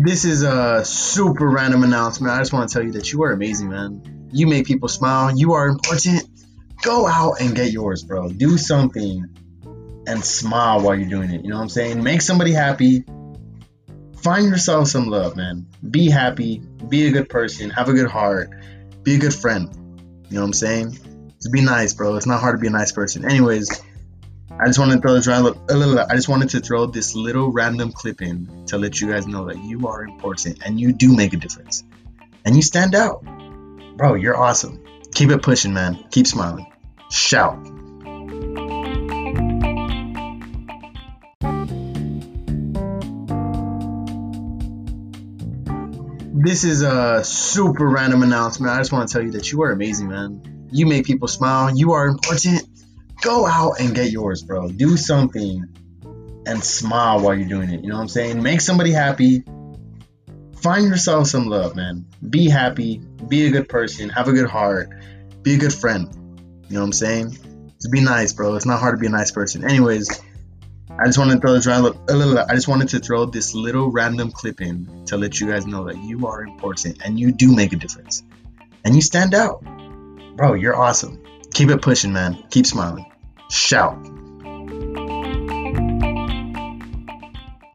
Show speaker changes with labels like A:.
A: This is a super random announcement. I just want to tell you that you are amazing, man. You make people smile. You are important. Go out and get yours, bro. Do something and smile while you're doing it. You know what I'm saying? Make somebody happy. Find yourself some love, man. Be happy. Be a good person. Have a good heart. Be a good friend. You know what I'm saying? Just be nice, bro. It's not hard to be a nice person. Anyways, I just wanted to throw this random, I just wanted to throw this little random clip in to let you guys know that you are important and you do make a difference. And you stand out. Bro, you're awesome. Keep it pushing, man. Keep smiling. Shout. This is a super random announcement. I just want to tell you that you are amazing, man. You make people smile. You are important. Go out and get yours, bro. Do something and smile while you're doing it. You know what I'm saying? Make somebody happy. Find yourself some love, man. Be happy. Be a good person. Have a good heart. Be a good friend. You know what I'm saying? Just be nice, bro. It's not hard to be a nice person. Anyways, I just wanted to throw this random, I just wanted to throw this little random clip in to let you guys know that you are important and you do make a difference. And you stand out. Bro, you're awesome. Keep it pushing, man. Keep smiling. Shout.